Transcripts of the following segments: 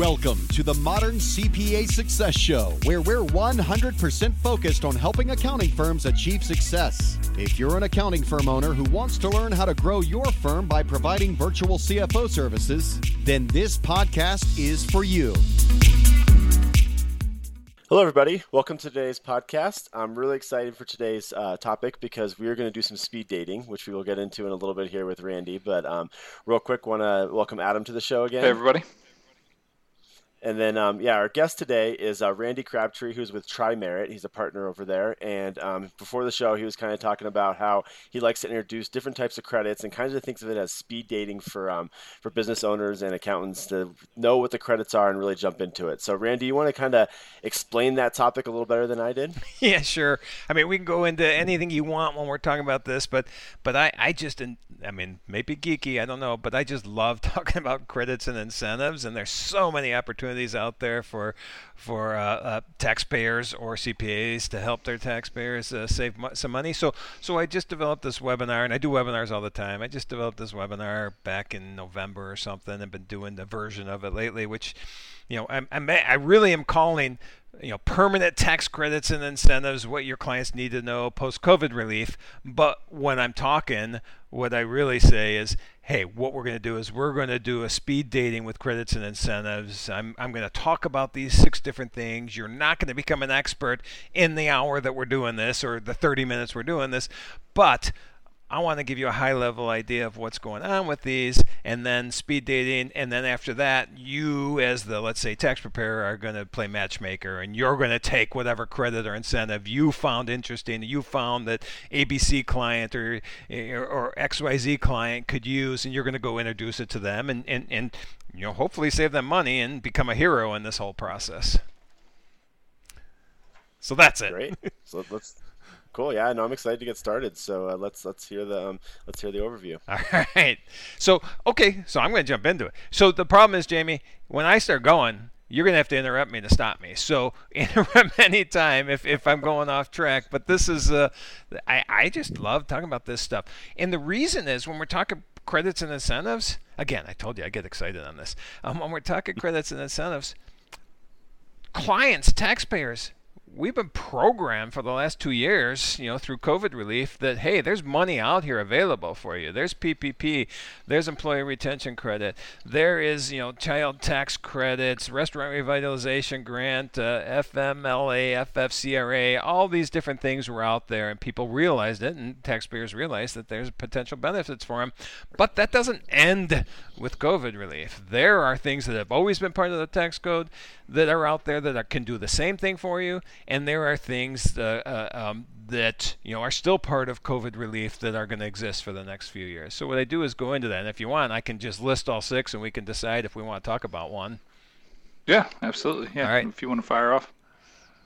Welcome to the Modern CPA Success Show, where we're 100% focused on helping accounting firms achieve success. If you're an accounting firm owner who wants to learn how to grow your firm by providing virtual CFO services, then this podcast is for you. Hello, everybody. Welcome to today's podcast. I'm really excited for today's uh, topic because we are going to do some speed dating, which we will get into in a little bit here with Randy. But um, real quick, want to welcome Adam to the show again. Hey, everybody. And then, um, yeah, our guest today is uh, Randy Crabtree, who's with Tri-Merit. He's a partner over there. And um, before the show, he was kind of talking about how he likes to introduce different types of credits and kind of thinks of it as speed dating for um, for business owners and accountants to know what the credits are and really jump into it. So, Randy, you want to kind of explain that topic a little better than I did? Yeah, sure. I mean, we can go into anything you want when we're talking about this, but but I I just I mean maybe geeky, I don't know, but I just love talking about credits and incentives, and there's so many opportunities opportunities out there for for uh, uh, taxpayers or CPAs to help their taxpayers uh, save mo- some money. So so I just developed this webinar, and I do webinars all the time. I just developed this webinar back in November or something. I've been doing the version of it lately, which you know I'm, I'm I really am calling you know permanent tax credits and incentives what your clients need to know post covid relief but when i'm talking what i really say is hey what we're going to do is we're going to do a speed dating with credits and incentives. I'm, I'm going to talk about these six different things. You're not going to become an expert in the hour that we're doing this or the 30 minutes we're doing this but I want to give you a high level idea of what's going on with these, and then speed dating, and then after that, you, as the let's say tax preparer, are going to play matchmaker, and you're going to take whatever credit or incentive you found interesting, you found that ABC client or or XYZ client could use, and you're going to go introduce it to them, and and and you know hopefully save them money and become a hero in this whole process. So that's it. Great. So let's Cool. Yeah, no, I'm excited to get started. So uh, let's let's hear the um, let's hear the overview. All right. So okay, so I'm going to jump into it. So the problem is, Jamie, when I start going, you're going to have to interrupt me to stop me. So interrupt anytime if, if I'm going off track. But this is, uh, I, I just love talking about this stuff. And the reason is when we're talking credits and incentives, again, I told you I get excited on this. Um, when we're talking credits and incentives, clients, taxpayers, we've been programmed for the last two years, you know, through COVID relief that hey, there's money out here available for you. There's PPP, there's employee retention credit, there is you know child tax credits, restaurant revitalization grant, uh, FMLA, FFCRA, all these different things were out there, and people realized it, and taxpayers realized that there's potential benefits for them. But that doesn't end with COVID relief. There are things that have always been part of the tax code that are out there that are, can do the same thing for you, and there are things uh, uh, um, that you know are still part of COVID relief that are going to exist for the next few years. So what I do is go into that, and if you want, I can just list all six, and we can decide if we want to talk about one. Yeah, absolutely. Yeah. All right. If you want to fire off.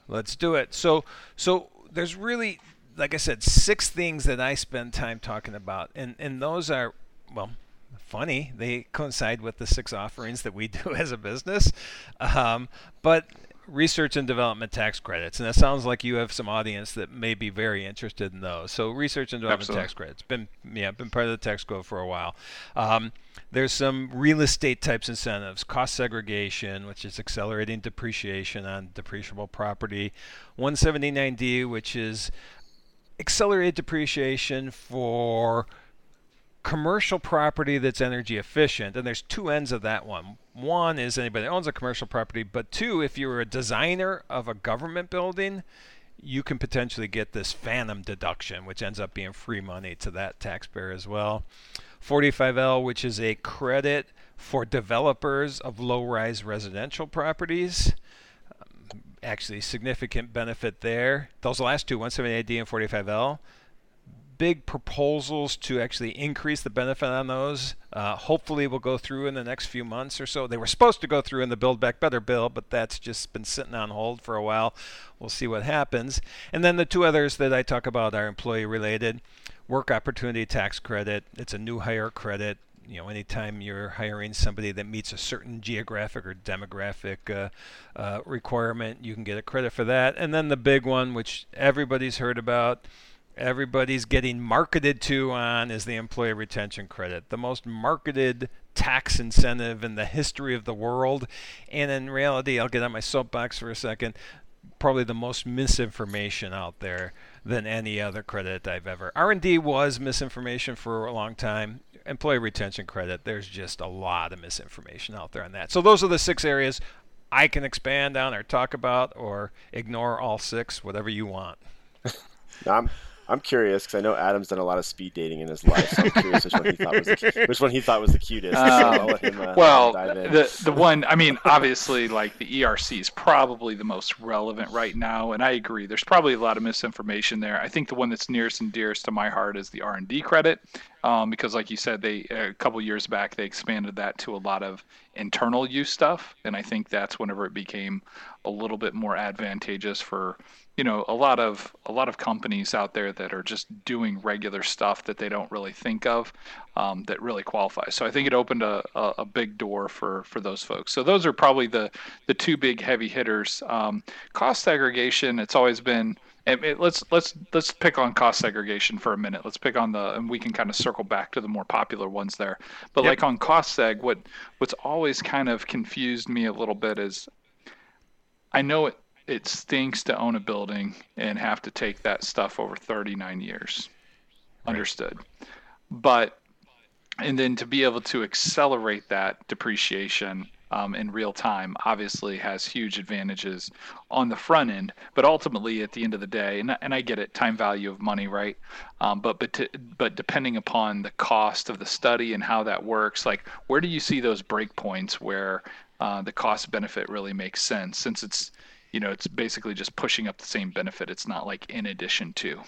Let's do it. So so there's really like I said, six things that I spend time talking about, and and those are well, funny. They coincide with the six offerings that we do as a business. Um, but research and development tax credits, and that sounds like you have some audience that may be very interested in those. So research and development Absolutely. tax credits been yeah been part of the tax code for a while. Um, there's some real estate types incentives, cost segregation, which is accelerating depreciation on depreciable property, 179D, which is accelerated depreciation for commercial property that's energy efficient, and there's two ends of that one. One is anybody that owns a commercial property, but two, if you're a designer of a government building, you can potentially get this phantom deduction, which ends up being free money to that taxpayer as well. 45L, which is a credit for developers of low rise residential properties. Um, actually, significant benefit there. Those last two, 178D and 45L, big proposals to actually increase the benefit on those. Uh, hopefully, will go through in the next few months or so. They were supposed to go through in the Build Back Better bill, but that's just been sitting on hold for a while. We'll see what happens. And then the two others that I talk about are employee related. Work Opportunity Tax Credit. It's a new hire credit you know, anytime you're hiring somebody that meets a certain geographic or demographic uh, uh, requirement, you can get a credit for that. And then the big one, which everybody's heard about, everybody's getting marketed to on is the employee retention credit. The most marketed tax incentive in the history of the world. And in reality, I'll get on my soapbox for a second. Probably the most misinformation out there than any other credit I've ever. R&D was misinformation for a long time. Employee retention credit, there's just a lot of misinformation out there on that. So those are the six areas I can expand on or talk about or ignore all six, whatever you want. I'm I'm curious because I know Adam's done a lot of speed dating in his life. So I'm curious which one he thought was the, which one he thought was the cutest. Um, him, uh, well, the the one I mean, obviously, like the ERC is probably the most relevant right now, and I agree. There's probably a lot of misinformation there. I think the one that's nearest and dearest to my heart is the R and D credit, um, because like you said, they a couple years back they expanded that to a lot of internal use stuff, and I think that's whenever it became a little bit more advantageous for you know a lot of a lot of companies out there that are just doing regular stuff that they don't really think of um, that really qualify. So I think it opened a, a, a, big door for for those folks. So those are probably the the two big heavy hitters. Um, cost segregation. It's always been. It, let's let's let's pick on cost segregation for a minute. Let's pick on the and we can kind of circle back to the more popular ones there. But yep. like on cost seg, what what's always kind of confused me a little bit is I know it it stinks to own a building and have to take that stuff over 39 years. Right. Understood. But, and then to be able to accelerate that depreciation um, in real time obviously has huge advantages on the front end. But ultimately, at the end of the day, and, and I get it, time value of money, right? Um, but but to, but depending upon the cost of the study and how that works, like where do you see those breakpoints where uh, the cost benefit really makes sense? Since it's you know, it's basically just pushing up the same benefit. It's not like in addition to.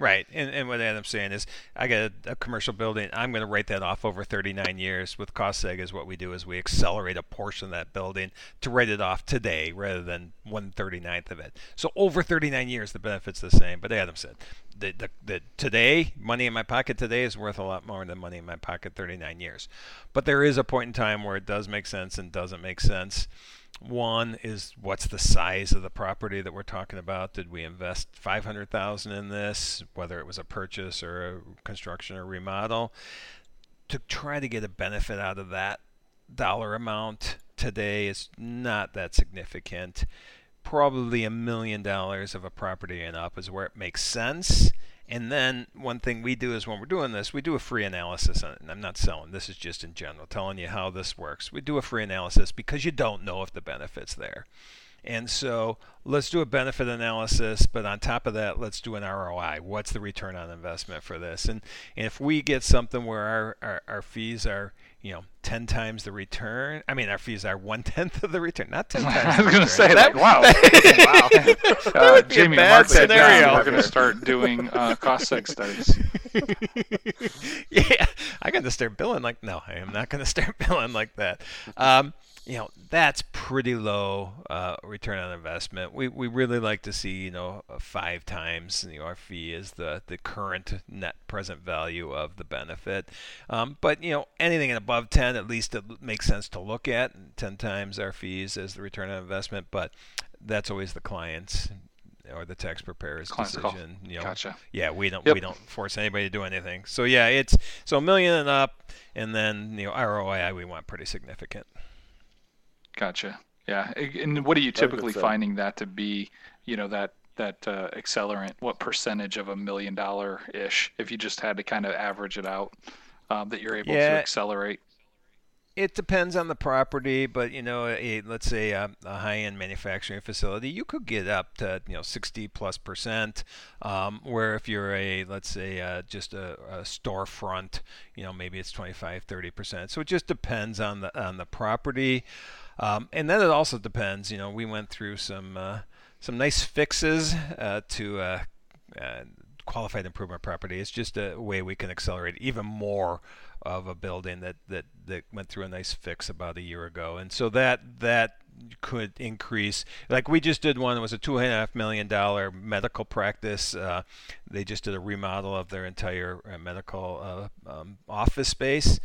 Right, and, and what Adam's saying is, I got a, a commercial building. I'm going to write that off over 39 years. With cost seg, is what we do is we accelerate a portion of that building to write it off today rather than 139th of it. So over 39 years, the benefit's the same. But Adam said, the, the, the today money in my pocket today is worth a lot more than money in my pocket 39 years. But there is a point in time where it does make sense and doesn't make sense. One is what's the size of the property that we're talking about? Did we invest 500,000 in this, whether it was a purchase or a construction or remodel? To try to get a benefit out of that dollar amount today is not that significant. Probably a million dollars of a property and up is where it makes sense. And then one thing we do is when we're doing this, we do a free analysis on it. And I'm not selling, this is just in general, telling you how this works. We do a free analysis because you don't know if the benefit's there. And so let's do a benefit analysis, but on top of that, let's do an ROI. What's the return on investment for this? And, and if we get something where our, our, our fees are you know, 10 times the return. I mean, our fees are one tenth of the return, not 10 times. I was going to say, that, like, wow. wow. Uh, would be Jamie, bad scenario. We're going to start doing uh, cost seg studies. yeah, I got to start billing like, no, I am not going to start billing like that. Um, you know that's pretty low uh, return on investment. We we really like to see you know five times you know, our fee is the the current net present value of the benefit. Um, but you know anything above ten, at least it makes sense to look at. Ten times our fees as the return on investment, but that's always the client's or the tax preparer's Client's decision. You know, gotcha. Yeah, we don't yep. we don't force anybody to do anything. So yeah, it's so a million and up, and then you know ROI we want pretty significant. Gotcha. Yeah. And what are you typically finding that to be? You know that that uh, accelerant. What percentage of a million dollar ish, if you just had to kind of average it out, um, that you're able yeah. to accelerate? It depends on the property, but you know, a, let's say a, a, high-end manufacturing facility, you could get up to you know 60 plus percent. Um, where if you're a let's say uh, just a, a, storefront, you know, maybe it's 25, 30 percent. So it just depends on the on the property. Um, and then it also depends. You know, we went through some uh, some nice fixes uh, to uh, uh, qualified improvement property. It's just a way we can accelerate even more of a building that, that, that went through a nice fix about a year ago. And so that that could increase. Like we just did one. It was a two and a half million dollar medical practice. Uh, they just did a remodel of their entire uh, medical uh, um, office space,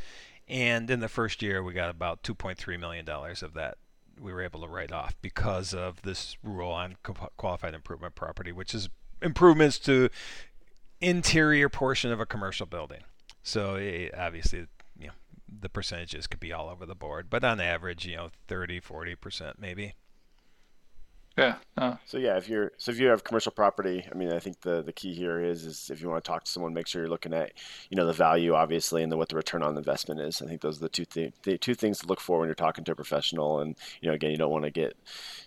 and in the first year, we got about 2.3 million dollars of that we were able to write off because of this rule on qualified improvement property, which is improvements to interior portion of a commercial building. So it, obviously, you know, the percentages could be all over the board, but on average, you know, 30, 40 percent maybe. Yeah. Uh, so yeah, if you're so if you have commercial property, I mean, I think the the key here is is if you want to talk to someone, make sure you're looking at you know the value obviously and the, what the return on investment is. I think those are the two th- the two things to look for when you're talking to a professional. And you know, again, you don't want to get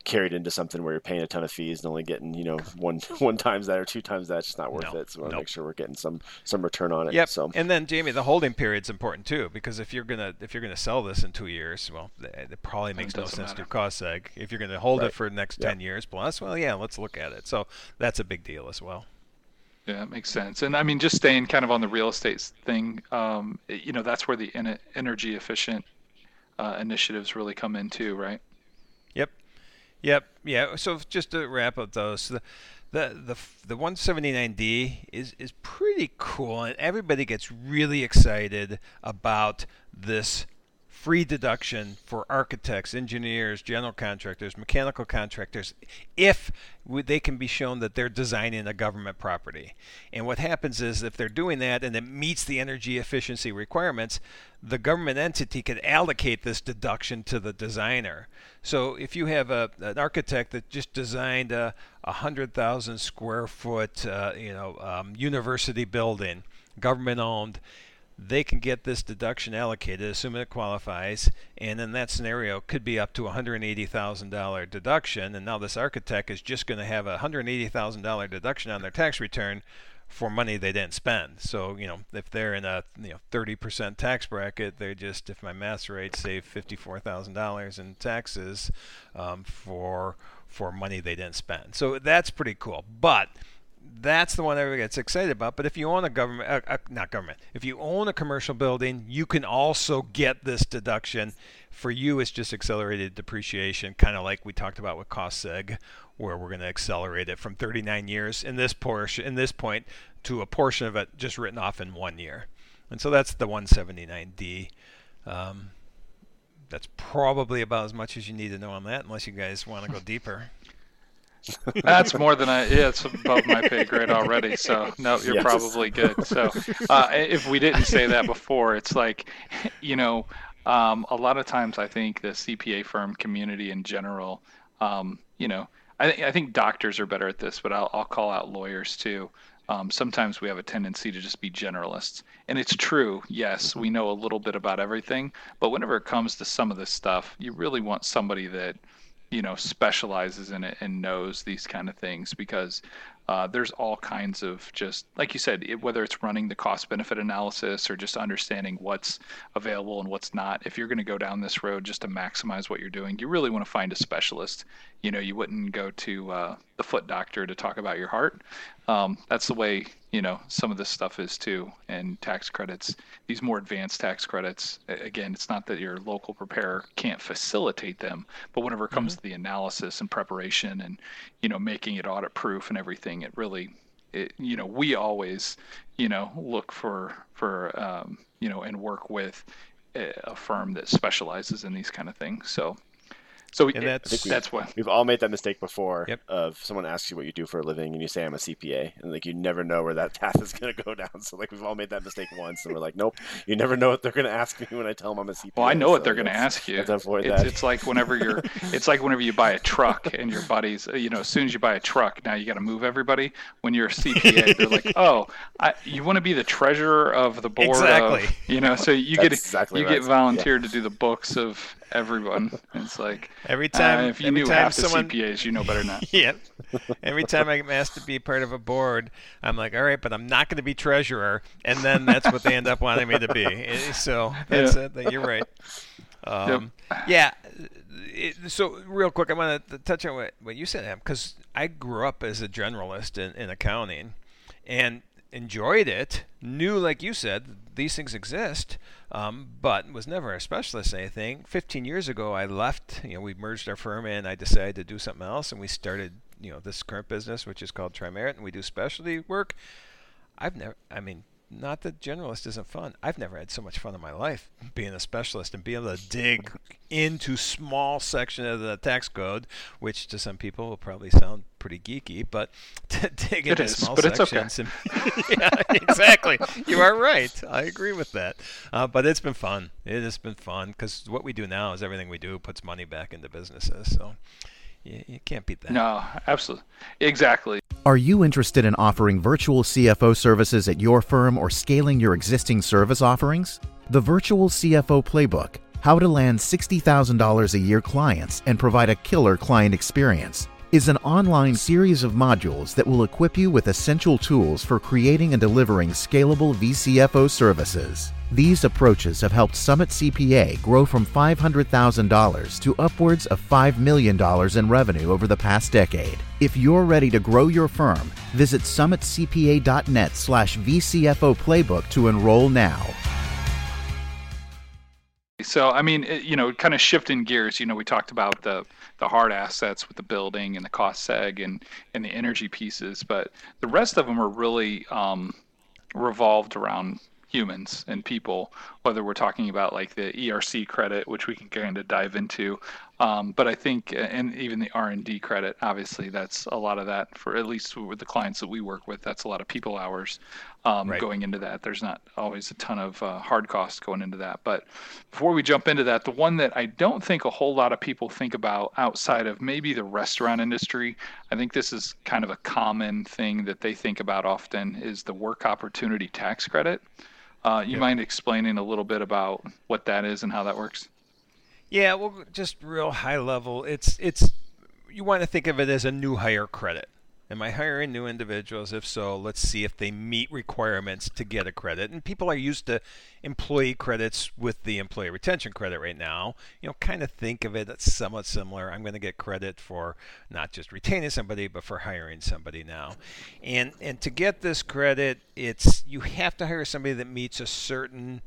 carried into something where you're paying a ton of fees and only getting you know one one times that or two times that. It's just not worth no, it. So we want to nope. make sure we're getting some some return on it. Yep. So and then Jamie, the holding period's important too because if you're gonna if you're gonna sell this in two years, well, it probably makes no sense matter. to cost seg. If you're gonna hold right. it for the next yep. Ten years plus, well yeah, let's look at it. So that's a big deal as well. Yeah, it makes sense. And I mean, just staying kind of on the real estate thing, um, you know, that's where the energy efficient uh, initiatives really come in too, right? Yep. Yep. Yeah. So just to wrap up those, the the the, the 179D is is pretty cool, and everybody gets really excited about this free deduction for architects, engineers, general contractors, mechanical contractors, if they can be shown that they're designing a government property. And what happens is if they're doing that and it meets the energy efficiency requirements, the government entity can allocate this deduction to the designer. So if you have a, an architect that just designed a, a 100,000 square foot, uh, you know, um, university building, government owned, they can get this deduction allocated, assuming it qualifies, and in that scenario could be up to $180,000 deduction. And now this architect is just going to have a $180,000 deduction on their tax return for money they didn't spend. So you know if they're in a you know 30% tax bracket, they just, if my math's right, save $54,000 in taxes um, for for money they didn't spend. So that's pretty cool. But that's the one everybody gets excited about. But if you own a government, uh, uh, not government, if you own a commercial building, you can also get this deduction. For you, it's just accelerated depreciation, kind of like we talked about with cost seg, where we're going to accelerate it from 39 years in this portion, in this point, to a portion of it just written off in one year. And so that's the 179D. Um, that's probably about as much as you need to know on that, unless you guys want to go deeper. That's more than I. Yeah, it's above my pay grade already. So no, you're yes. probably good. So uh, if we didn't say that before, it's like, you know, um, a lot of times I think the CPA firm community in general, um, you know, I, th- I think doctors are better at this, but I'll, I'll call out lawyers too. Um, sometimes we have a tendency to just be generalists. And it's true, yes, we know a little bit about everything, but whenever it comes to some of this stuff, you really want somebody that you know specializes in it and knows these kind of things because uh, there's all kinds of just like you said it, whether it's running the cost benefit analysis or just understanding what's available and what's not if you're going to go down this road just to maximize what you're doing you really want to find a specialist. You know you wouldn't go to uh, the foot doctor to talk about your heart. Um, that's the way you know some of this stuff is too and tax credits these more advanced tax credits again it's not that your local preparer can't facilitate them but whenever it comes mm-hmm. to the analysis and preparation and you know making it audit proof and everything it really it, you know we always you know look for for um, you know and work with a, a firm that specializes in these kind of things so so and that's we, that's what we've all made that mistake before. Yep. Of someone asks you what you do for a living, and you say I'm a CPA, and like you never know where that path is going to go down. So like we've all made that mistake once, and we're like, nope, you never know what they're going to ask me when I tell them I'm a CPA. Well, I know so what they're going to ask you. It's, it's, like whenever you're, it's like whenever you buy a truck and your buddies, uh, you know, as soon as you buy a truck, now you got to move everybody. When you're a CPA, they're like, oh, I, you want to be the treasurer of the board exactly. of, you know, so you get exactly you right. get volunteered yeah. to do the books of everyone. It's like every time uh, if you every knew time half someone, the CPAs, you know better not. yeah. Every time I'm asked to be part of a board, I'm like, all right, but I'm not going to be treasurer, and then that's what they end up wanting me to be. Eh, so that's yeah. it. You're right. Um, yep. Yeah. It, so real quick, I want to touch on what, what you said, because I grew up as a generalist in, in accounting, and enjoyed it. Knew, like you said, these things exist um, but was never a specialist in anything. 15 years ago, I left. You know, we merged our firm and I decided to do something else, and we started, you know, this current business, which is called Tri-Merit, and we do specialty work. I've never, I mean, not that generalist isn't fun. I've never had so much fun in my life being a specialist and being able to dig into small section of the tax code, which to some people will probably sound pretty geeky, but to dig it into is, small but sections. It's okay. And, yeah, exactly. You are right. I agree with that. Uh, but it's been fun. It has been fun because what we do now is everything we do puts money back into businesses. So you, you can't beat that. No, absolutely. Exactly. Are you interested in offering virtual CFO services at your firm or scaling your existing service offerings? The Virtual CFO Playbook How to Land $60,000 a Year Clients and Provide a Killer Client Experience is an online series of modules that will equip you with essential tools for creating and delivering scalable VCFO services. These approaches have helped Summit CPA grow from $500,000 to upwards of $5 million in revenue over the past decade. If you're ready to grow your firm, visit summitcpa.net slash VCFO playbook to enroll now. So, I mean, you know, kind of shifting gears, you know, we talked about the, the hard assets with the building and the cost seg and, and the energy pieces, but the rest of them are really um, revolved around humans and people, whether we're talking about like the ERC credit, which we can kind of dive into. Um, but I think, and even the R&D credit, obviously, that's a lot of that for at least with the clients that we work with. That's a lot of people hours um, right. going into that. There's not always a ton of uh, hard costs going into that. But before we jump into that, the one that I don't think a whole lot of people think about outside of maybe the restaurant industry, I think this is kind of a common thing that they think about often, is the work opportunity tax credit. Uh, you yep. mind explaining a little bit about what that is and how that works? Yeah, well, just real high level. It's it's you want to think of it as a new hire credit. Am I hiring new individuals? If so, let's see if they meet requirements to get a credit. And people are used to employee credits with the employee retention credit right now. You know, kind of think of it as somewhat similar. I'm going to get credit for not just retaining somebody, but for hiring somebody now. And and to get this credit, it's you have to hire somebody that meets a certain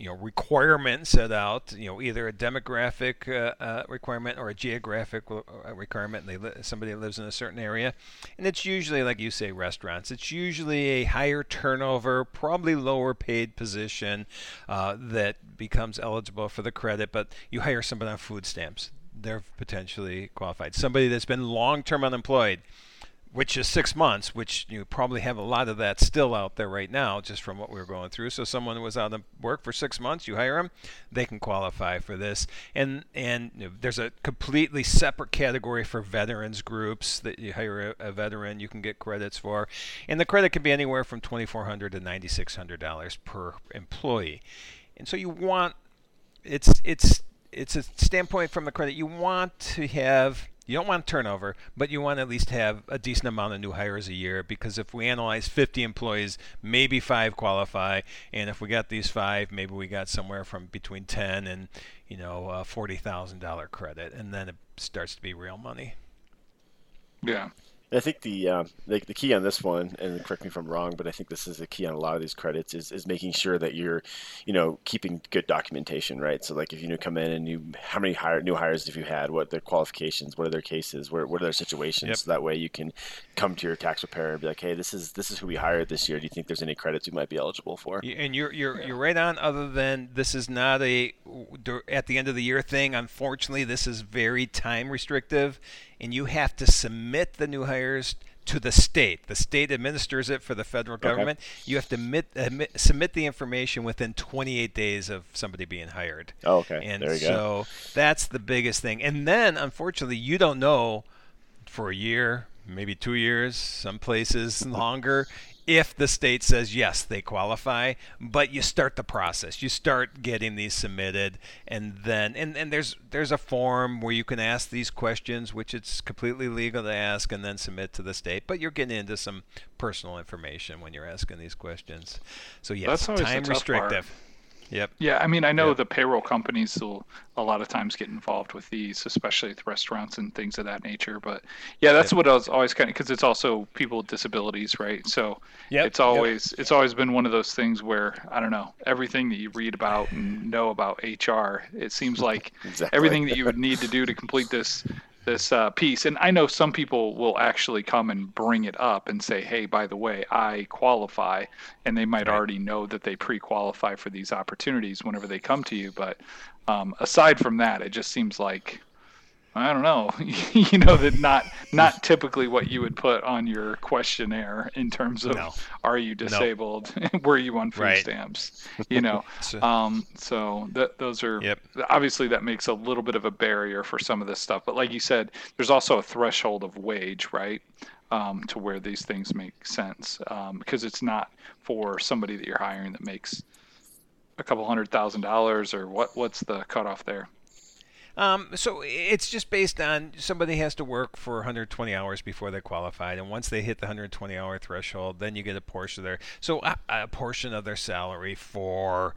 you know requirement set out you know either a demographic uh, uh, requirement or a geographic uh, requirement. They li- somebody lives in a certain area. And it's usually like you say restaurants. It's usually a higher turnover probably lower paid position uh, that becomes eligible for the credit but you hire somebody on food stamps. They're potentially qualified. Somebody that's been long term unemployed which is six months, which you probably have a lot of that still out there right now, just from what we were going through. So someone was out of work for six months, you hire them, they can qualify for this. And and there's a completely separate category for veterans groups that you hire a, a, veteran, you can get credits for, and the credit can be anywhere from $2,400 to $9,600 per employee. And so you want it's it's it's a standpoint from the credit you want to have you don't want turnover, but you want to at least have a decent amount of new hires a year because if we analyze 50 employees, maybe five qualify, and if we got these five, maybe we got somewhere from between 10 and you know uh, $40,000 credit, and then it starts to be real money. Yeah. I think the, uh, the, the key on this one, and correct me if I'm wrong, but I think this is the key on a lot of these credits is, is making sure that you're, you know, keeping good documentation, right? So like if you come in and you, how many hire, new hires have you had? What their qualifications? What are their cases? What, what are their situations? Yep. So that way you can come to your tax preparer and be like, hey, this is this is who we hired this year. Do you think there's any credits you might be eligible for? And you're you're you're right on. Other than this is not a at the end of the year thing. Unfortunately, this is very time restrictive and you have to submit the new hires to the state. The state administers it for the federal government. Okay. You have to admit, admit, submit the information within 28 days of somebody being hired. Oh, okay. And there you so go. that's the biggest thing. And then, unfortunately, you don't know for a year, maybe two years, some places longer, if the state says yes, they qualify. But you start the process. You start getting these submitted, and then and, and there's there's a form where you can ask these questions, which it's completely legal to ask, and then submit to the state. But you're getting into some personal information when you're asking these questions. So yes, time restrictive. Part. Yep. Yeah, I mean, I know yep. the payroll companies will a lot of times get involved with these, especially with restaurants and things of that nature. But yeah, that's yep. what I was always kind of because it's also people with disabilities, right? So yep. it's always it's always been one of those things where I don't know everything that you read about and know about HR. It seems like exactly. everything that you would need to do to complete this this uh, piece, and I know some people will actually come and bring it up and say, "Hey, by the way, I qualify," and they might right. already know that they pre-qualify for these opportunities whenever they come to you. But um, aside from that, it just seems like I don't know, you know, that not not typically what you would put on your questionnaire in terms of no. are you disabled, no. were you on food right. stamps, you know. um, so that those are yep. obviously that makes a little bit of a barrier for some of this stuff. But like you said, there's also a threshold of wage, right? Um, to where these things make sense um, because it's not for somebody that you're hiring that makes a couple hundred thousand dollars or what what's the cutoff there um, so it's just based on somebody has to work for 120 hours before they're qualified, and once they hit the 120 hour threshold, then you get a portion of their so a, a portion of their salary for,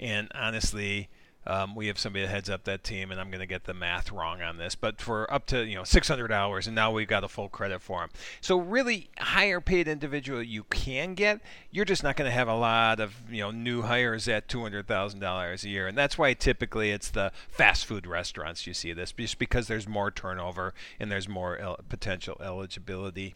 and honestly, um, we have somebody that heads up that team, and I'm going to get the math wrong on this, but for up to you know 600 hours, and now we've got a full credit for them. So really, higher paid individual you can get, you're just not going to have a lot of you know new hires at $200,000 a year, and that's why typically it's the fast food restaurants you see this, just because there's more turnover and there's more el- potential eligibility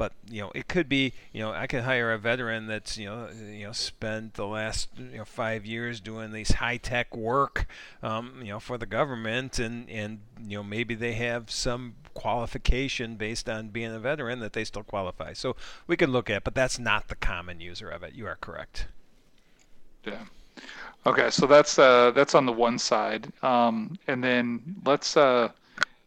but you know it could be you know I could hire a veteran that's you know you know spent the last you know five years doing these high tech work um, you know for the government and and you know maybe they have some qualification based on being a veteran that they still qualify. So we could look at but that's not the common user of it. You are correct. Yeah. Okay so that's uh that's on the one side. Um, and then let's uh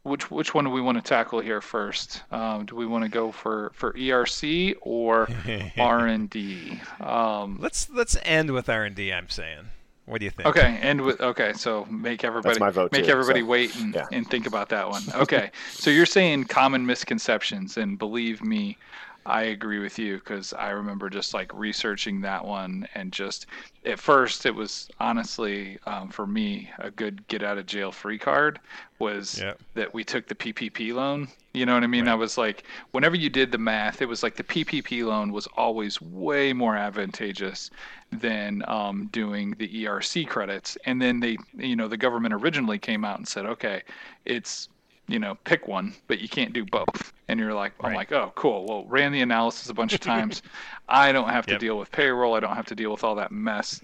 which which one do we want to tackle here first? Um, do we want to go for, for ERC or R and D? Um, let's let's end with R and D. I'm saying. What do you think? Okay, end with okay. So make everybody vote, make too, everybody so, wait and, yeah. and think about that one. Okay, so you're saying common misconceptions, and believe me, I agree with you because I remember just like researching that one and just at first it was honestly um, for me a good get out of jail free card was yep. that we took the PPP loan. You know what I mean? Right. I was like, whenever you did the math, it was like the PPP loan was always way more advantageous than um, doing the ERC credits. And then they, you know, the government originally came out and said, okay, it's you know, pick one, but you can't do both. And you're like, I'm like, oh, cool. Well, ran the analysis a bunch of times. I don't have to yep. deal with payroll. I don't have to deal with all that mess.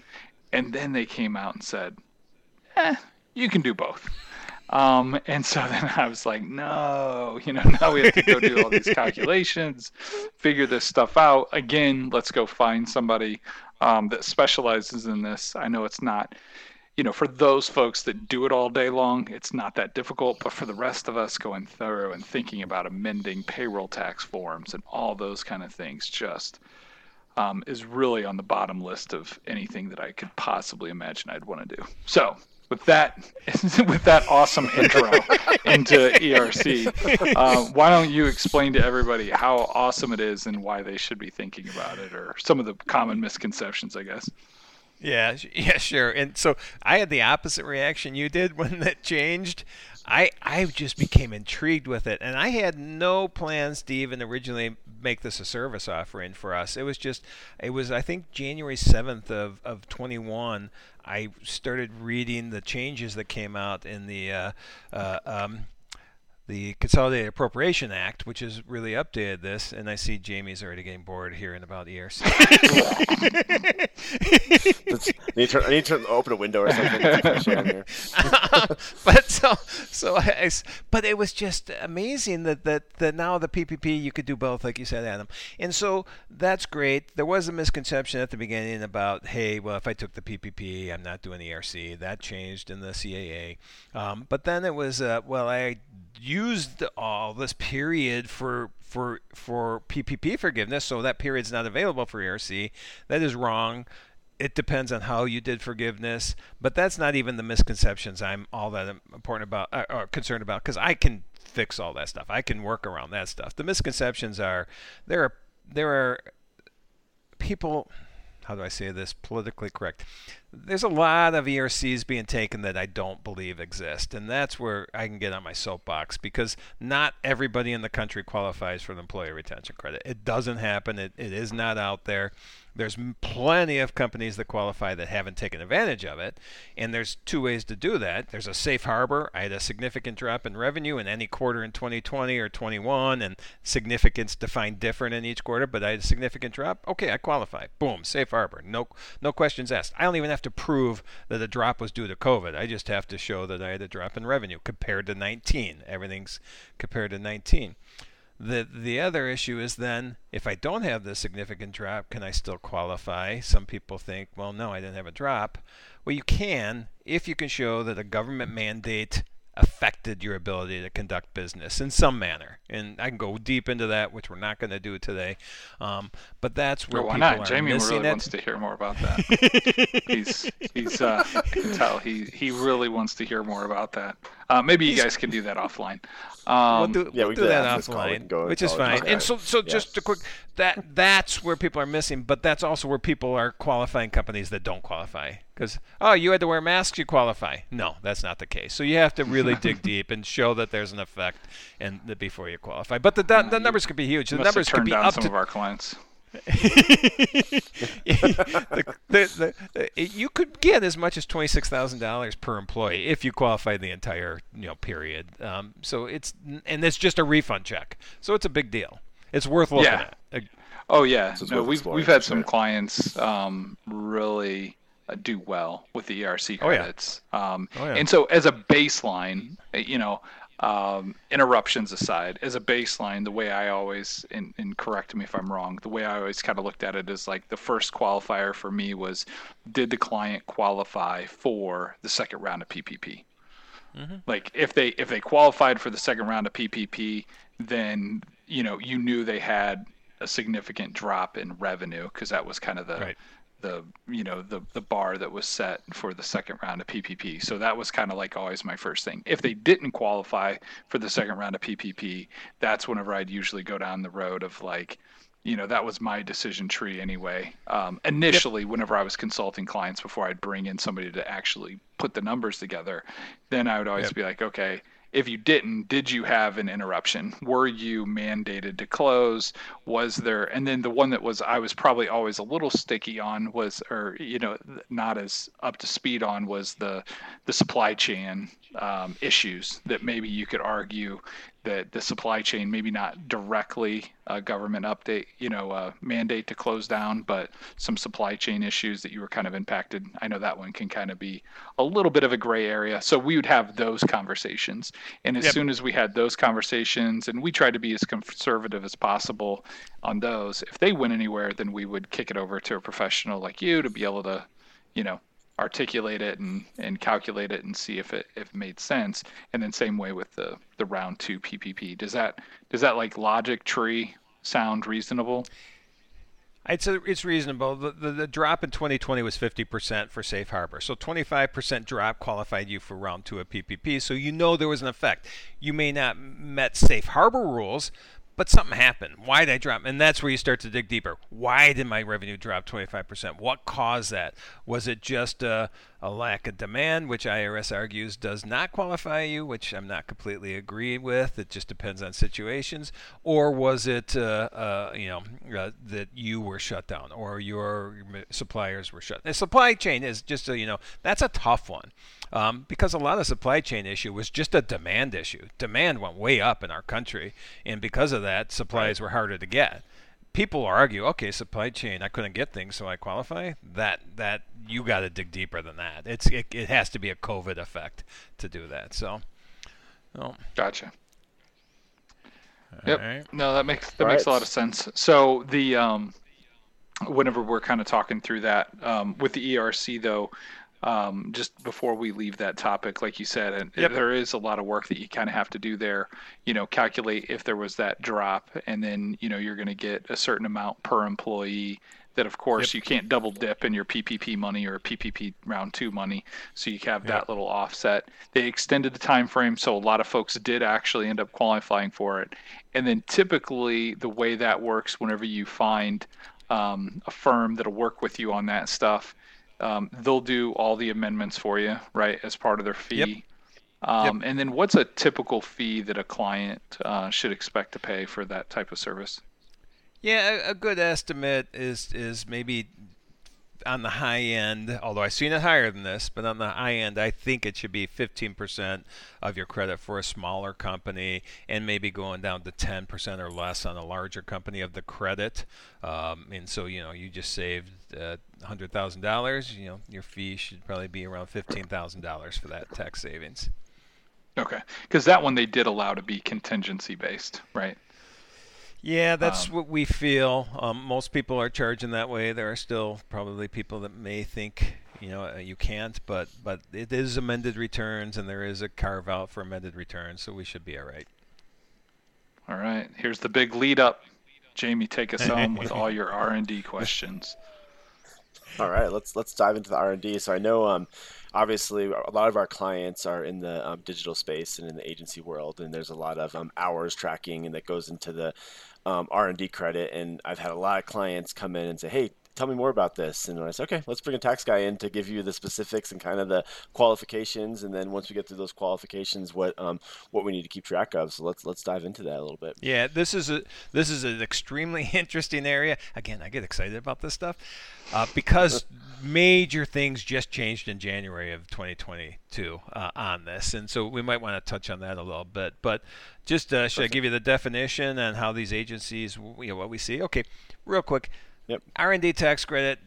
And then they came out and said, eh, you can do both. Um, and so then I was like, no, you know, now we have to go do all these calculations, figure this stuff out. Again, let's go find somebody um, that specializes in this. I know it's not you know, for those folks that do it all day long, it's not that difficult. But for the rest of us going through and thinking about amending payroll tax forms and all those kind of things, just um, is really on the bottom list of anything that I could possibly imagine I'd want to do. So with that with that awesome intro into ERC, uh, why don't you explain to everybody how awesome it is and why they should be thinking about it, or some of the common misconceptions, I guess. Yeah, yeah, sure. And so I had the opposite reaction you did when that changed. I I just became intrigued with it, and I had no plans to even originally make this a service offering for us. It was just, it was I think January seventh of of twenty one. I started reading the changes that came out in the uh, uh, um, the Consolidated Appropriation Act, which has really updated this, and I see Jamie's already getting bored hearing about ERC. I, need to, I need to open a window or something. but so, so I, but it was just amazing that, that that now the PPP you could do both, like you said, Adam. And so that's great. There was a misconception at the beginning about, hey, well, if I took the PPP, I'm not doing the ERC. That changed in the CAA. Um, but then it was, uh, well, I used all this period for for for PPP forgiveness, so that period's not available for ERC. That is wrong. It depends on how you did forgiveness, but that's not even the misconceptions I'm all that important about uh, or concerned about because I can fix all that stuff. I can work around that stuff. The misconceptions are there are there are people how do I say this politically correct? there's a lot of ERCs being taken that I don't believe exist. And that's where I can get on my soapbox because not everybody in the country qualifies for the employee retention credit. It doesn't happen, it, it is not out there. There's plenty of companies that qualify that haven't taken advantage of it, and there's two ways to do that. There's a safe harbor. I had a significant drop in revenue in any quarter in 2020 or 21, and significance defined different in each quarter, but I had a significant drop. Okay, I qualify. Boom, safe harbor. No, no questions asked. I don't even have to prove that the drop was due to COVID. I just have to show that I had a drop in revenue compared to 19. Everything's compared to 19. The the other issue is then if I don't have the significant drop, can I still qualify? Some people think, well, no, I didn't have a drop. Well, you can if you can show that a government mandate affected your ability to conduct business in some manner. And I can go deep into that, which we're not going to do today. Um, but that's where well, why people not? are Jamie missing really it. wants to hear more about that. he's he's uh, I can tell he he really wants to hear more about that. Uh, maybe you guys can do that offline. Um, we'll do, yeah, we'll we do that after this call, we offline, which is fine. okay. And so, so Yeah. just a quick that that's where people are missing, but that's also where people are qualifying companies that don't qualify. Because oh, you had to wear masks, you qualify. No, that's not the case. So you have to really dig deep and show that there's an effect, and that before you qualify. But the the, the numbers could be huge. The numbers could be down up some to of our clients. the, the, the, you could get as much as twenty six thousand dollars per employee if you qualify the entire you know period. Um, so it's and it's just a refund check, so it's a big deal. It's worth looking Yeah. at. Oh yeah, So no, we've exploring, we've had some clients um, really uh, do well with the ERC credits. Oh, yeah. Um, Oh, yeah. And so as a baseline, uh, you know, um, interruptions aside, as a baseline, the way I always and, and correct me if I'm wrong, the way I always kind of looked at it is like the first qualifier for me was, did the client qualify for the second round of PPP? like if they if they qualified for the second round of PPP, then you know you knew they had a significant drop in revenue because that was kind of the Right. the you know the the bar that was set for the second round of PPP. So that was kind of like always my first thing. If they didn't qualify for the second round of PPP, that's whenever I'd usually go down the road of like you know that was my decision tree anyway um, initially whenever i was consulting clients before i'd bring in somebody to actually put the numbers together then i would always Yep. be like okay if you didn't did you have an interruption? Were you mandated to close? Was there and then the one that was i was probably always a little sticky on was or you know not as up to speed on was the the supply chain um, issues that maybe you could argue that the supply chain maybe not directly a government update you know uh, mandate to close down but some supply chain issues that you were kind of impacted. I know that one can kind of be a little bit of a gray area. So we would have those conversations. And as Yep. soon as we had those conversations and we tried to be as conservative as possible on those if they went anywhere then we would kick it over to a professional like you to be able to you know articulate it and, and calculate it and see if it if it made sense and then same way with the the round two ppp does that does that like logic tree sound reasonable It's a, it's reasonable. The, the, the drop in 2020 was 50% for safe harbor. So 25% drop qualified you for round two of PPP. So you know there was an effect. You may not met safe harbor rules, but something happened. Why did I drop? And that's where you start to dig deeper. Why did my revenue drop 25%? What caused that? Was it just a, a lack of demand, which IRS argues does not qualify you, which I'm not completely agree with. It just depends on situations. Or was it, uh, uh, you know, uh, that you were shut down or your suppliers were shut? The supply chain is just, a, you know, that's a tough one um, because a lot of supply chain issue was just a demand issue. Demand went way up in our country, and because of that, supplies were harder to get. People argue, okay, supply chain, I couldn't get things, so I qualify. That that you got to dig deeper than that. It's it, it has to be a COVID effect to do that. So, well, gotcha Yep. alright. No, that makes that All makes a lot of sense. So the um, whenever we're kind of talking through that um, with the ERC though, um, just before we leave that topic, like you said, and Yep. there is a lot of work that you kind of have to do there. You know, calculate if there was that drop, and then you know you're going to get a certain amount per employee. That of course Yep. you can't double dip in your PPP money or PPP round two money, so you have that Yep. little offset. They extended the time frame, so a lot of folks did actually end up qualifying for it. And then typically the way that works, whenever you find um, a firm that'll work with you on that stuff, Um, they'll do all the amendments for you, right, as part of their fee. Yep. Um, And then what's a typical fee that a client uh, should expect to pay for that type of service? Yeah, a, a good estimate is is maybe on the high end, although I've seen it higher than this, but on the high end, I think it should be 15% of your credit for a smaller company and maybe going down to 10% or less on a larger company of the credit. Um, and so, you know, you just saved uh, $100,000, you know, your fee should probably be around $15,000 for that tax savings. Okay. Because that one they did allow to be contingency based, right? Yeah, that's um, what we feel. Um, most people are charging that way. There are still probably people that may think you know uh, you can't, but but it is amended returns, and there is a carve out for amended returns, so we should be all right. All right. Here's the big lead up. Jamie, take us home with all your R and D questions. All right, let's let's dive into the R and D. So I know um, obviously a lot of our clients are in the um, digital space and in the agency world and there's a lot of um, hours tracking and that goes into the um, r&d credit and i've had a lot of clients come in and say hey tell me more about this and i said okay let's bring a tax guy in to give you the specifics and kind of the qualifications and then once we get through those qualifications what um, what we need to keep track of so let's let's dive into that a little bit yeah this is a this is an extremely interesting area again i get excited about this stuff uh, because major things just changed in January of 2022 uh, on this, and so we might want to touch on that a little bit. But just uh, should I give you the definition and how these agencies, you know, what we see? Okay, real quick. Yep. R&D tax credit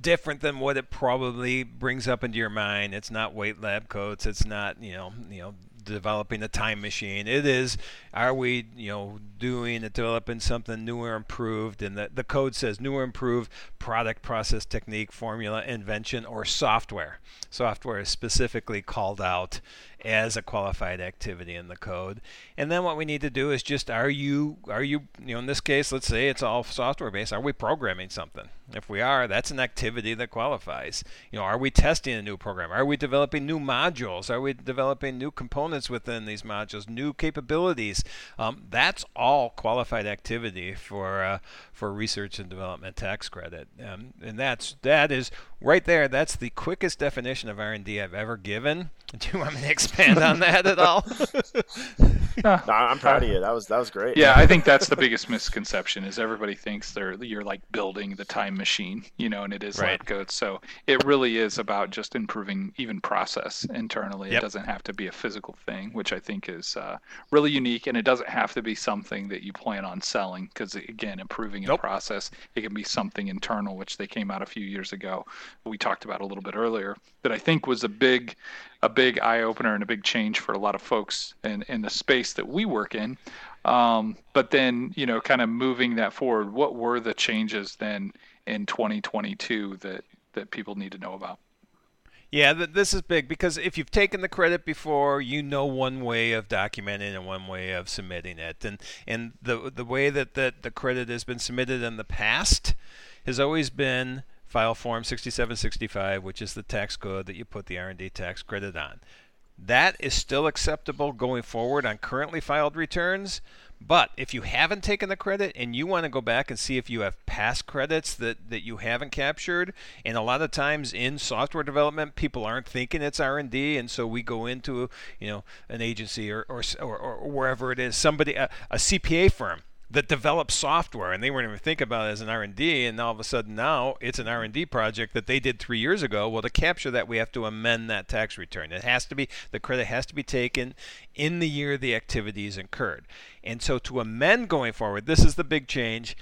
different than what it probably brings up into your mind. It's not weight lab coats. It's not you know you know developing a time machine. It is, are we, you know, doing developing something new or improved? And the, the code says new or improved product, process, technique, formula, invention, or software. Software is specifically called out as a qualified activity in the code. And then what we need to do is just are you are you you know in this case let's say it's all software based are we programming something? If we are, that's an activity that qualifies. You know, are we testing a new program? Are we developing new modules? Are we developing new components within these modules, new capabilities? Um, that's all qualified activity for uh, for research and development tax credit, um, and that's that is right there. That's the quickest definition of R&D I've ever given. Do you want me to expand on that at all? no, I'm proud of you. That was that was great. Yeah, I think that's the biggest misconception is everybody thinks they're you're like building the time machine, you know, and it is right. lab coats. So it really is about just improving even process internally. Yep. It doesn't have to be a physical thing, which I think is uh, really unique, and it doesn't have to be something that you plan on selling because again, improving nope. a process, it can be something internal, which they came out a few years ago. We talked about a little bit earlier that I think was a big a big eye opener and a big change for a lot of folks in, in the space that we work in. Um, but then, you know, kind of moving that forward, what were the changes then in 2022 that, that people need to know about? Yeah, th- this is big because if you've taken the credit before, you know one way of documenting and one way of submitting it, and and the the way that that the credit has been submitted in the past has always been file form 6765, which is the tax code that you put the R&D tax credit on. That is still acceptable going forward on currently filed returns. But if you haven't taken the credit and you want to go back and see if you have past credits that, that you haven't captured, and a lot of times in software development, people aren't thinking it's R&D, and so we go into you know an agency or or, or, or wherever it is, somebody a, a CPA firm that developed software and they weren't even thinking about it as an r&d and all of a sudden now it's an r&d project that they did three years ago. Well to capture that we have to amend that tax return. It has to be the credit has to be taken in the year the activity is incurred. And so to amend going forward this is the big change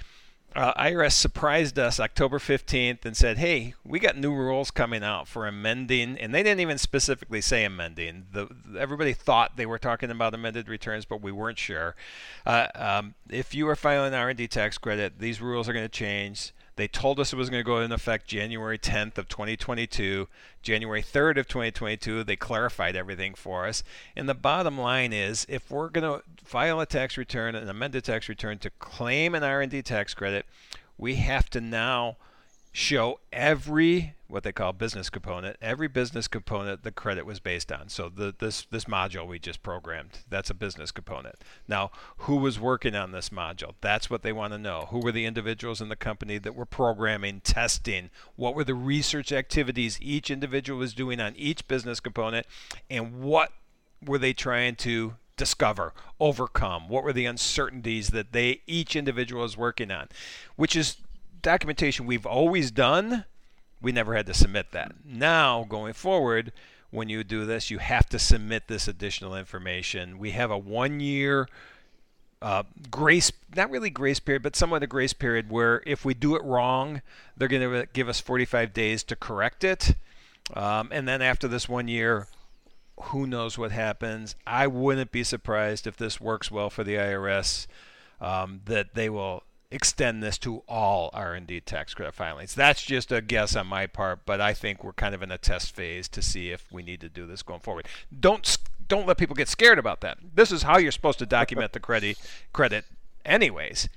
uh, IRS surprised us October 15th and said, "Hey, we got new rules coming out for amending," and they didn't even specifically say amending. The, everybody thought they were talking about amended returns, but we weren't sure. Uh, um, if you are filing R&D tax credit, these rules are going to change. They told us it was going to go into effect January 10th of 2022. January 3rd of 2022, they clarified everything for us. And the bottom line is, if we're going to file a tax return, an amended tax return to claim an R&D tax credit, we have to now show every what they call business component. Every business component the credit was based on. So the, this this module we just programmed, that's a business component. Now, who was working on this module? That's what they want to know. Who were the individuals in the company that were programming, testing? What were the research activities each individual was doing on each business component and what were they trying to discover, overcome? What were the uncertainties that they each individual is working on? Which is documentation we've always done. We never had to submit that. Now, going forward, when you do this, you have to submit this additional information. We have a one year uh, grace, not really grace period, but somewhat a grace period where if we do it wrong, they're going to give us 45 days to correct it. Um, and then after this one year, who knows what happens? I wouldn't be surprised if this works well for the IRS, um, that they will extend this to all R&D tax credit filings. That's just a guess on my part, but I think we're kind of in a test phase to see if we need to do this going forward. Don't don't let people get scared about that. This is how you're supposed to document the credit credit anyways.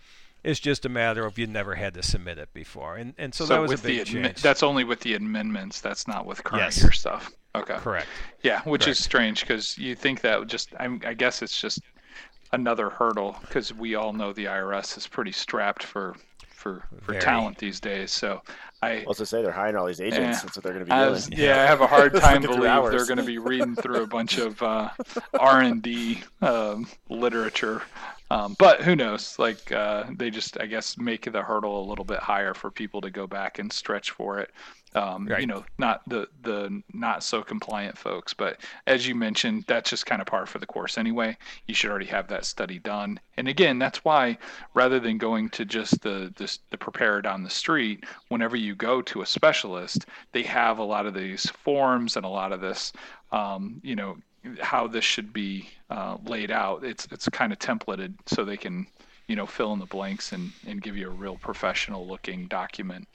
It's just a matter of you never had to submit it before, and and so, so that was a big change. That's only with the amendments. That's not with current yes. year stuff. Okay. Correct. Yeah, which Correct. is strange because you think that just I, I guess it's just another hurdle because we all know the IRS is pretty strapped for for, for talent these days. So I was to say they're hiring all these agents. Yeah, that's what they're going to be doing. Was, yeah, I have a hard time believing they're going to be reading through a bunch of uh, R and D um, literature. Um, but who knows? Like uh, they just, I guess, make the hurdle a little bit higher for people to go back and stretch for it um, right. you know, not the the not so compliant folks. But as you mentioned, that's just kind of par for the course anyway. You should already have that study done. And again, that's why rather than going to just the the, the preparer down the street, whenever you go to a specialist, they have a lot of these forms and a lot of this, um, you know, how this should be uh, laid out. It's it's kind of templated so they can you know fill in the blanks and, and give you a real professional looking document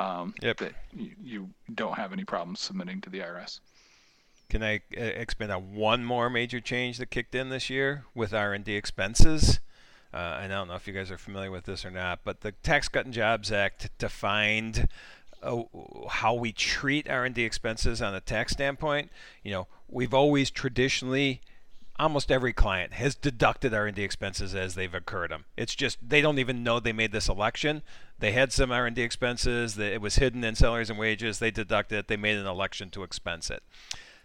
um, yep. that you, you, don't have any problems submitting to the IRS. Can I uh, expand on one more major change that kicked in this year with R&D expenses? Uh, and I don't know if you guys are familiar with this or not, but the Tax Cut and Jobs Act defined uh, how we treat R&D expenses on a tax standpoint. You know, we've always traditionally almost every client has deducted R&D expenses as they've incurred them. It's just they don't even know they made this election. They had some R&D expenses that it was hidden in salaries and wages. They deducted it. They made an election to expense it.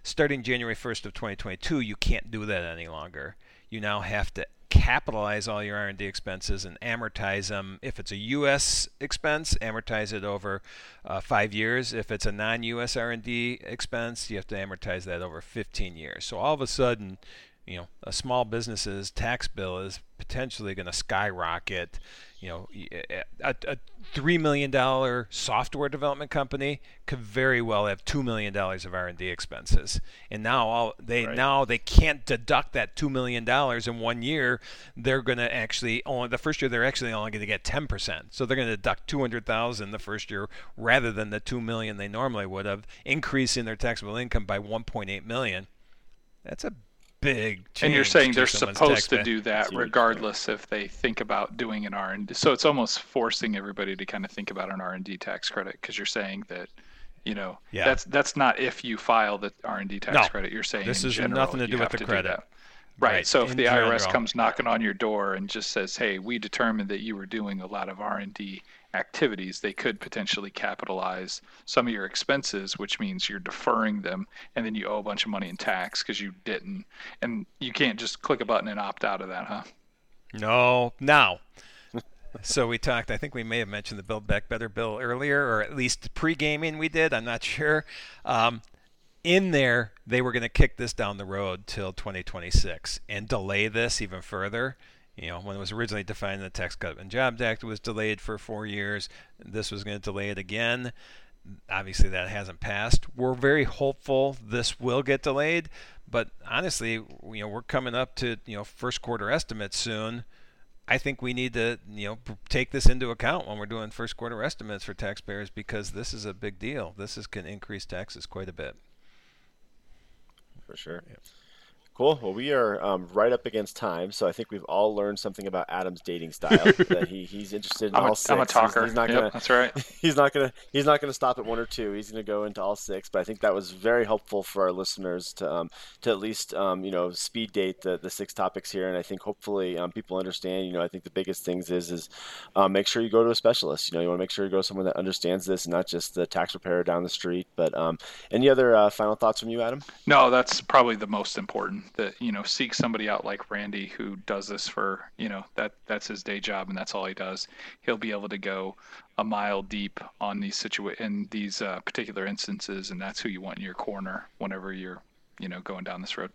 Starting January 1st of 2022, you can't do that any longer. You now have to capitalize all your R&D expenses and amortize them. If it's a U.S. expense, amortize it over uh, five years. If it's a non-U.S. R&D expense, you have to amortize that over 15 years. So all of a sudden, you know, a small business's tax bill is potentially going to skyrocket. You know, a, a three million dollar software development company could very well have two million dollars of R and D expenses, and now all they right. now they can't deduct that two million dollars in one year. They're going to actually only the first year they're actually only going to get ten percent, so they're going to deduct two hundred thousand the first year rather than the two million they normally would have, increasing their taxable income by one point eight million. That's a big and you're saying they're supposed to do that regardless if they think about doing an r&d so it's almost forcing everybody to kind of think about an r&d tax credit because you're saying that you know yeah. that's that's not if you file the r&d tax no, credit you're saying this has nothing to do with the credit Right. right. So if in the IRS comes knocking on your door and just says, "Hey, we determined that you were doing a lot of R&D activities, they could potentially capitalize some of your expenses, which means you're deferring them, and then you owe a bunch of money in tax because you didn't. And you can't just click a button and opt out of that, huh? No. Now, so we talked. I think we may have mentioned the Build Back Better bill earlier, or at least pre-gaming we did. I'm not sure. Um, in there, they were going to kick this down the road till 2026 and delay this even further. You know, when it was originally defined in the Tax Cut and Jobs Act, it was delayed for four years. This was going to delay it again. Obviously, that hasn't passed. We're very hopeful this will get delayed, but honestly, you know, we're coming up to you know first quarter estimates soon. I think we need to you know take this into account when we're doing first quarter estimates for taxpayers because this is a big deal. This is can increase taxes quite a bit. For sure. Yeah. Cool. Well, we are um, right up against time, so I think we've all learned something about Adam's dating style. that he, he's interested in I'm all a, six. I'm a talker. He's, he's not yep, gonna. That's right. He's not gonna. He's not gonna stop at one or two. He's gonna go into all six. But I think that was very helpful for our listeners to um, to at least um, you know speed date the, the six topics here, and I think hopefully um, people understand. You know, I think the biggest things is is um, make sure you go to a specialist. You know, you want to make sure you go to someone that understands this, not just the tax preparer down the street. But um, any other uh, final thoughts from you, Adam? No, that's probably the most important. That you know, seek somebody out like Randy who does this for you know that that's his day job and that's all he does. He'll be able to go a mile deep on these situa- in these uh, particular instances, and that's who you want in your corner whenever you're you know going down this road.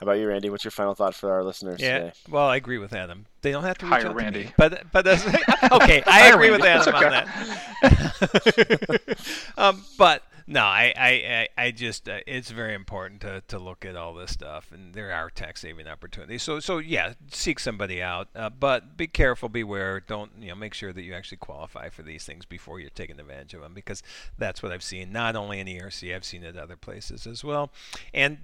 How about you, Randy? What's your final thought for our listeners yeah, today? well, I agree with Adam. They don't have to reach Hire out Randy. to me, but but that's, okay, I Hire agree with Randy. Adam on that. um, but no, I I, I, just uh, it's very important to, to look at all this stuff, and there are tax saving opportunities. So so yeah, seek somebody out, uh, but be careful, beware. Don't you know? Make sure that you actually qualify for these things before you're taking advantage of them, because that's what I've seen. Not only in ERC, I've seen it other places as well, and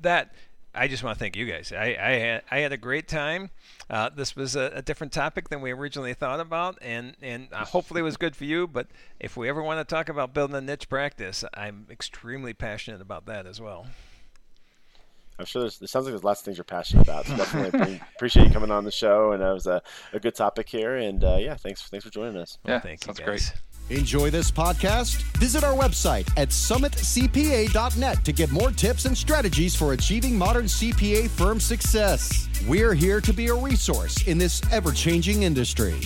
that I just want to thank you guys. I, I had I had a great time. Uh, this was a, a, different topic than we originally thought about, and and uh, hopefully it was good for you. But if we ever want to talk about building a niche practice, I'm extremely passionate about that as well. I'm sure there's, it sounds like there's lots of things you're passionate about. So definitely appreciate you coming on the show, and it was a, a good topic here. And uh, yeah, thanks thanks for joining us. Yeah, well, thank sounds you guys. great. Enjoy this podcast? Visit our website at summitcpa.net to get more tips and strategies for achieving modern CPA firm success. We're here to be a resource in this ever changing industry.